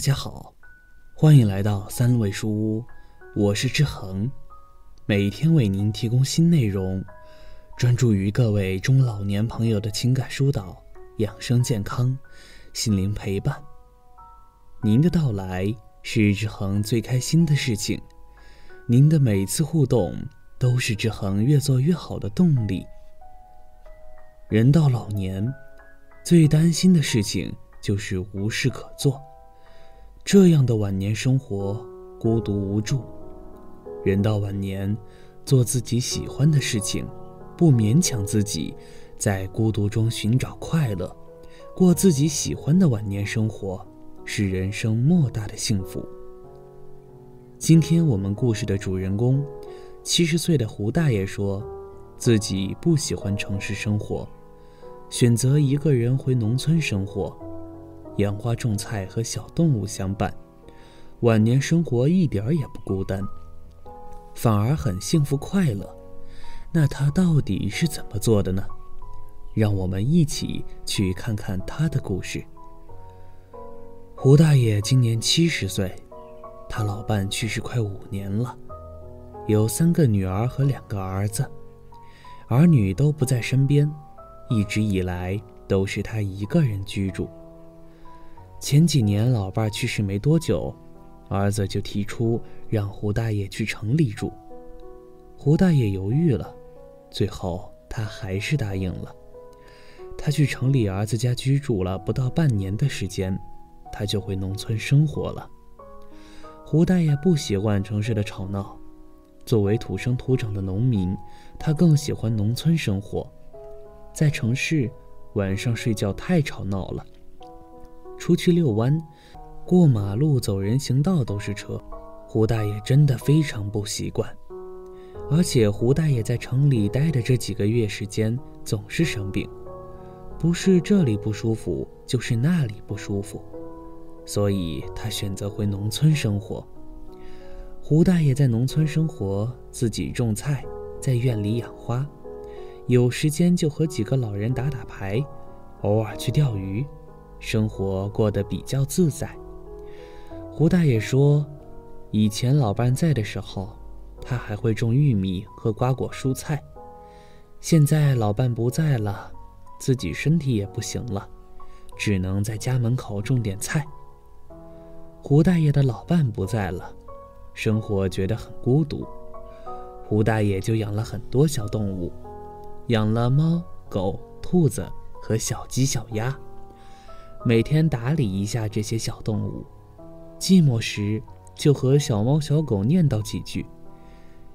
大家好，欢迎来到三味书屋，我是志恒，每天为您提供新内容，专注于各位中老年朋友的情感疏导、养生健康、心灵陪伴。您的到来是志恒最开心的事情，您的每次互动都是志恒越做越好的动力。人到老年，最担心的事情就是无事可做。这样的晚年生活，孤独无助。人到晚年，做自己喜欢的事情，不勉强自己，在孤独中寻找快乐，过自己喜欢的晚年生活，是人生莫大的幸福。今天我们故事的主人公，七十岁的胡大爷说，自己不喜欢城市生活，选择一个人回农村生活。养花种菜和小动物相伴，晚年生活一点儿也不孤单，反而很幸福快乐。那他到底是怎么做的呢？让我们一起去看看他的故事。胡大爷今年七十岁，他老伴去世快五年了，有三个女儿和两个儿子，儿女都不在身边，一直以来都是他一个人居住。前几年，老伴去世没多久，儿子就提出让胡大爷去城里住。胡大爷犹豫了，最后他还是答应了。他去城里儿子家居住了不到半年的时间，他就回农村生活了。胡大爷不喜欢城市的吵闹，作为土生土长的农民，他更喜欢农村生活。在城市，晚上睡觉太吵闹了。出去遛弯，过马路、走人行道都是车，胡大爷真的非常不习惯。而且胡大爷在城里待的这几个月时间总是生病，不是这里不舒服，就是那里不舒服，所以他选择回农村生活。胡大爷在农村生活，自己种菜，在院里养花，有时间就和几个老人打打牌，偶尔去钓鱼。生活过得比较自在。胡大爷说：“以前老伴在的时候，他还会种玉米和瓜果蔬菜。现在老伴不在了，自己身体也不行了，只能在家门口种点菜。胡大爷的老伴不在了，生活觉得很孤独。胡大爷就养了很多小动物，养了猫、狗、兔子和小鸡、小鸭。”每天打理一下这些小动物，寂寞时就和小猫小狗念叨几句。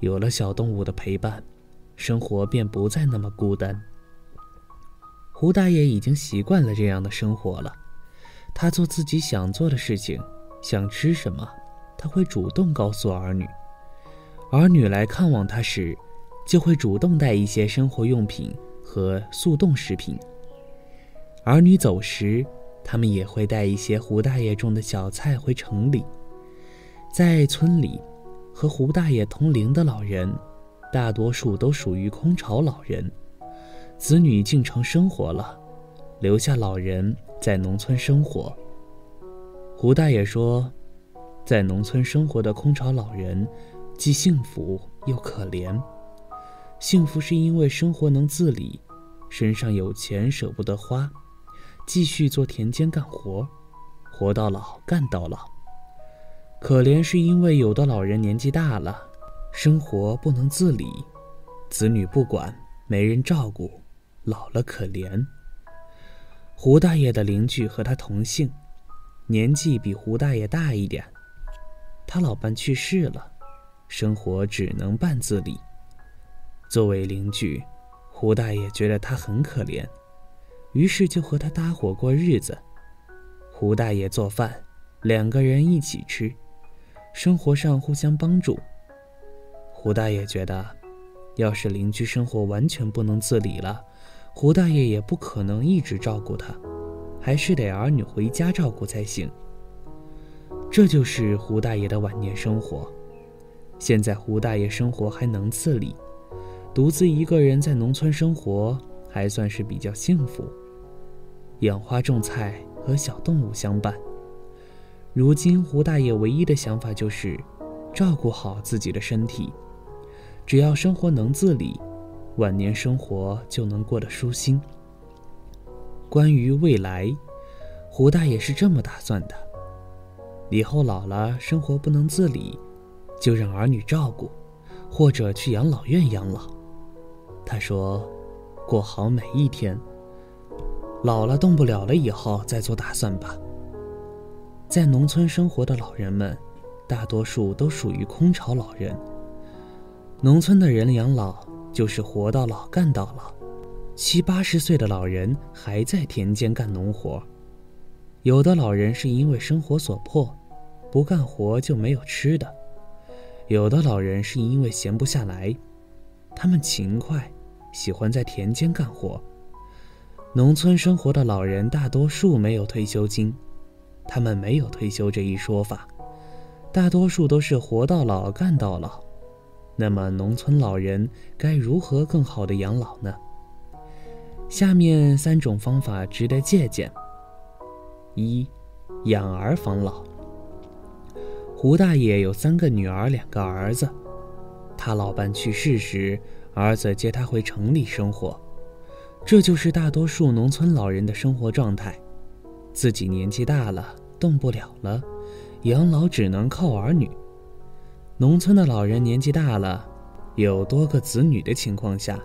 有了小动物的陪伴，生活便不再那么孤单。胡大爷已经习惯了这样的生活了。他做自己想做的事情，想吃什么，他会主动告诉儿女。儿女来看望他时，就会主动带一些生活用品和速冻食品。儿女走时。他们也会带一些胡大爷种的小菜回城里，在村里，和胡大爷同龄的老人，大多数都属于空巢老人，子女进城生活了，留下老人在农村生活。胡大爷说，在农村生活的空巢老人，既幸福又可怜。幸福是因为生活能自理，身上有钱舍不得花。继续做田间干活，活到老干到老。可怜是因为有的老人年纪大了，生活不能自理，子女不管，没人照顾，老了可怜。胡大爷的邻居和他同姓，年纪比胡大爷大一点，他老伴去世了，生活只能半自理。作为邻居，胡大爷觉得他很可怜。于是就和他搭伙过日子，胡大爷做饭，两个人一起吃，生活上互相帮助。胡大爷觉得，要是邻居生活完全不能自理了，胡大爷也不可能一直照顾他，还是得儿女回家照顾才行。这就是胡大爷的晚年生活。现在胡大爷生活还能自理，独自一个人在农村生活，还算是比较幸福。养花种菜和小动物相伴，如今胡大爷唯一的想法就是照顾好自己的身体，只要生活能自理，晚年生活就能过得舒心。关于未来，胡大爷是这么打算的：以后老了，生活不能自理，就让儿女照顾，或者去养老院养老。他说：“过好每一天，老了动不了了以后再做打算吧。”在农村生活的老人们，大多数都属于空巢老人。农村的人养老就是活到老干到老，七八十岁的老人还在田间干农活。有的老人是因为生活所迫，不干活就没有吃的；有的老人是因为闲不下来，他们勤快，喜欢在田间干活。农村生活的老人大多数没有退休金。他们没有退休这一说法，大多数都是活到老干到老。那么，农村老人该如何更好的养老呢？下面三种方法值得借鉴：一、养儿防老。胡大爷有三个女儿，两个儿子。他老伴去世时，儿子接他回城里生活，这就是大多数农村老人的生活状态。自己年纪大了，动不了了，养老只能靠儿女。农村的老人年纪大了，有多个子女的情况下，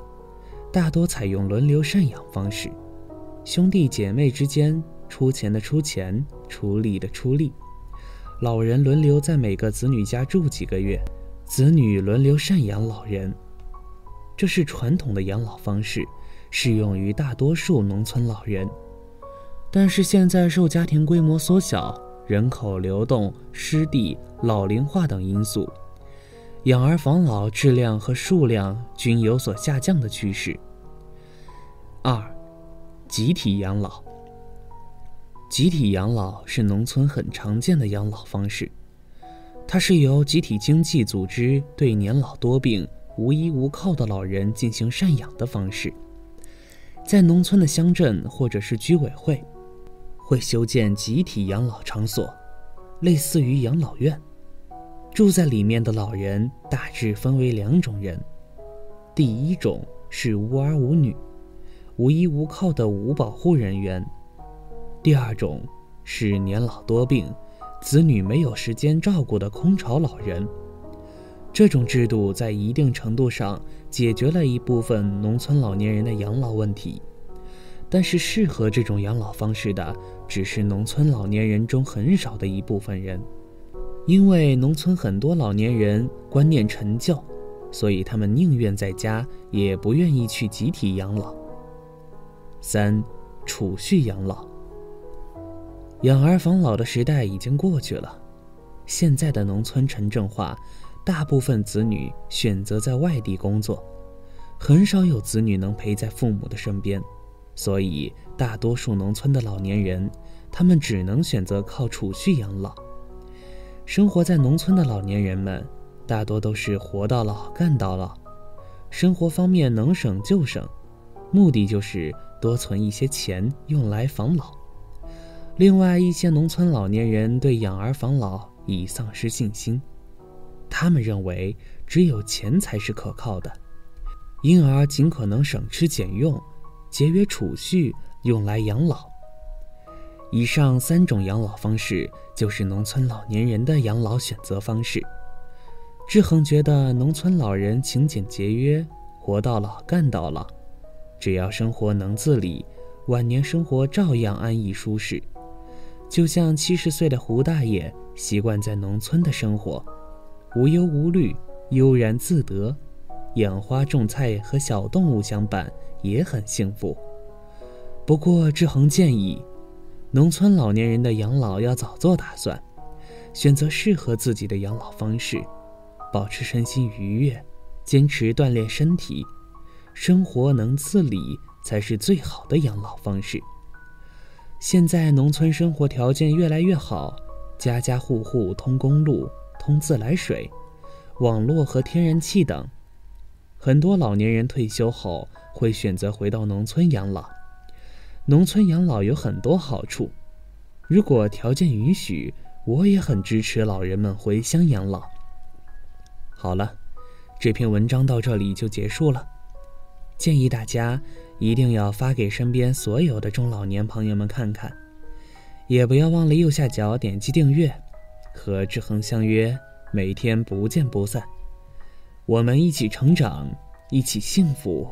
大多采用轮流赡养方式，兄弟姐妹之间出钱的出钱，出力的出力，老人轮流在每个子女家住几个月，子女轮流赡养老人。这是传统的养老方式，适用于大多数农村老人。但是现在受家庭规模缩小、人口流动、湿地、老龄化等因素，养儿防老质量和数量均有所下降的趋势。二，集体养老。集体养老是农村很常见的养老方式，它是由集体经济组织对年老多病、无依无靠的老人进行赡养的方式，在农村的乡镇或者是居委会。会修建集体养老场所，类似于养老院。住在里面的老人大致分为两种人：第一种是无儿无女、无依无靠的无保护人员；第二种是年老多病、子女没有时间照顾的空巢老人。这种制度在一定程度上解决了一部分农村老年人的养老问题。但是，适合这种养老方式的只是农村老年人中很少的一部分人，因为农村很多老年人观念陈旧，所以他们宁愿在家，也不愿意去集体养老。三、储蓄养老。养儿防老的时代已经过去了，现在的农村城镇化，大部分子女选择在外地工作，很少有子女能陪在父母的身边。所以，大多数农村的老年人，他们只能选择靠储蓄养老。生活在农村的老年人们，大多都是活到老干到老，生活方面能省就省，目的就是多存一些钱用来防老。另外，一些农村老年人对养儿防老已丧失信心，他们认为只有钱才是可靠的，因而尽可能省吃俭用。节约储蓄用来养老。以上三种养老方式就是农村老年人的养老选择方式。志恒觉得，农村老人勤俭节约，活到老干到老，只要生活能自理，晚年生活照样安逸舒适。就像七十岁的胡大爷习惯在农村的生活，无忧无虑，悠然自得，养花种菜和小动物相伴。也很幸福，不过志恒建议，农村老年人的养老要早做打算，选择适合自己的养老方式，保持身心愉悦，坚持锻炼身体，生活能自理才是最好的养老方式。现在农村生活条件越来越好，家家户户通公路、通自来水、网络和天然气等，很多老年人退休后。会选择回到农村养老。农村养老有很多好处，如果条件允许，我也很支持老人们回乡养老。好了，这篇文章到这里就结束了。建议大家一定要发给身边所有的中老年朋友们看看，也不要忘了右下角点击订阅，和志恒相约，每天不见不散。我们一起成长，一起幸福。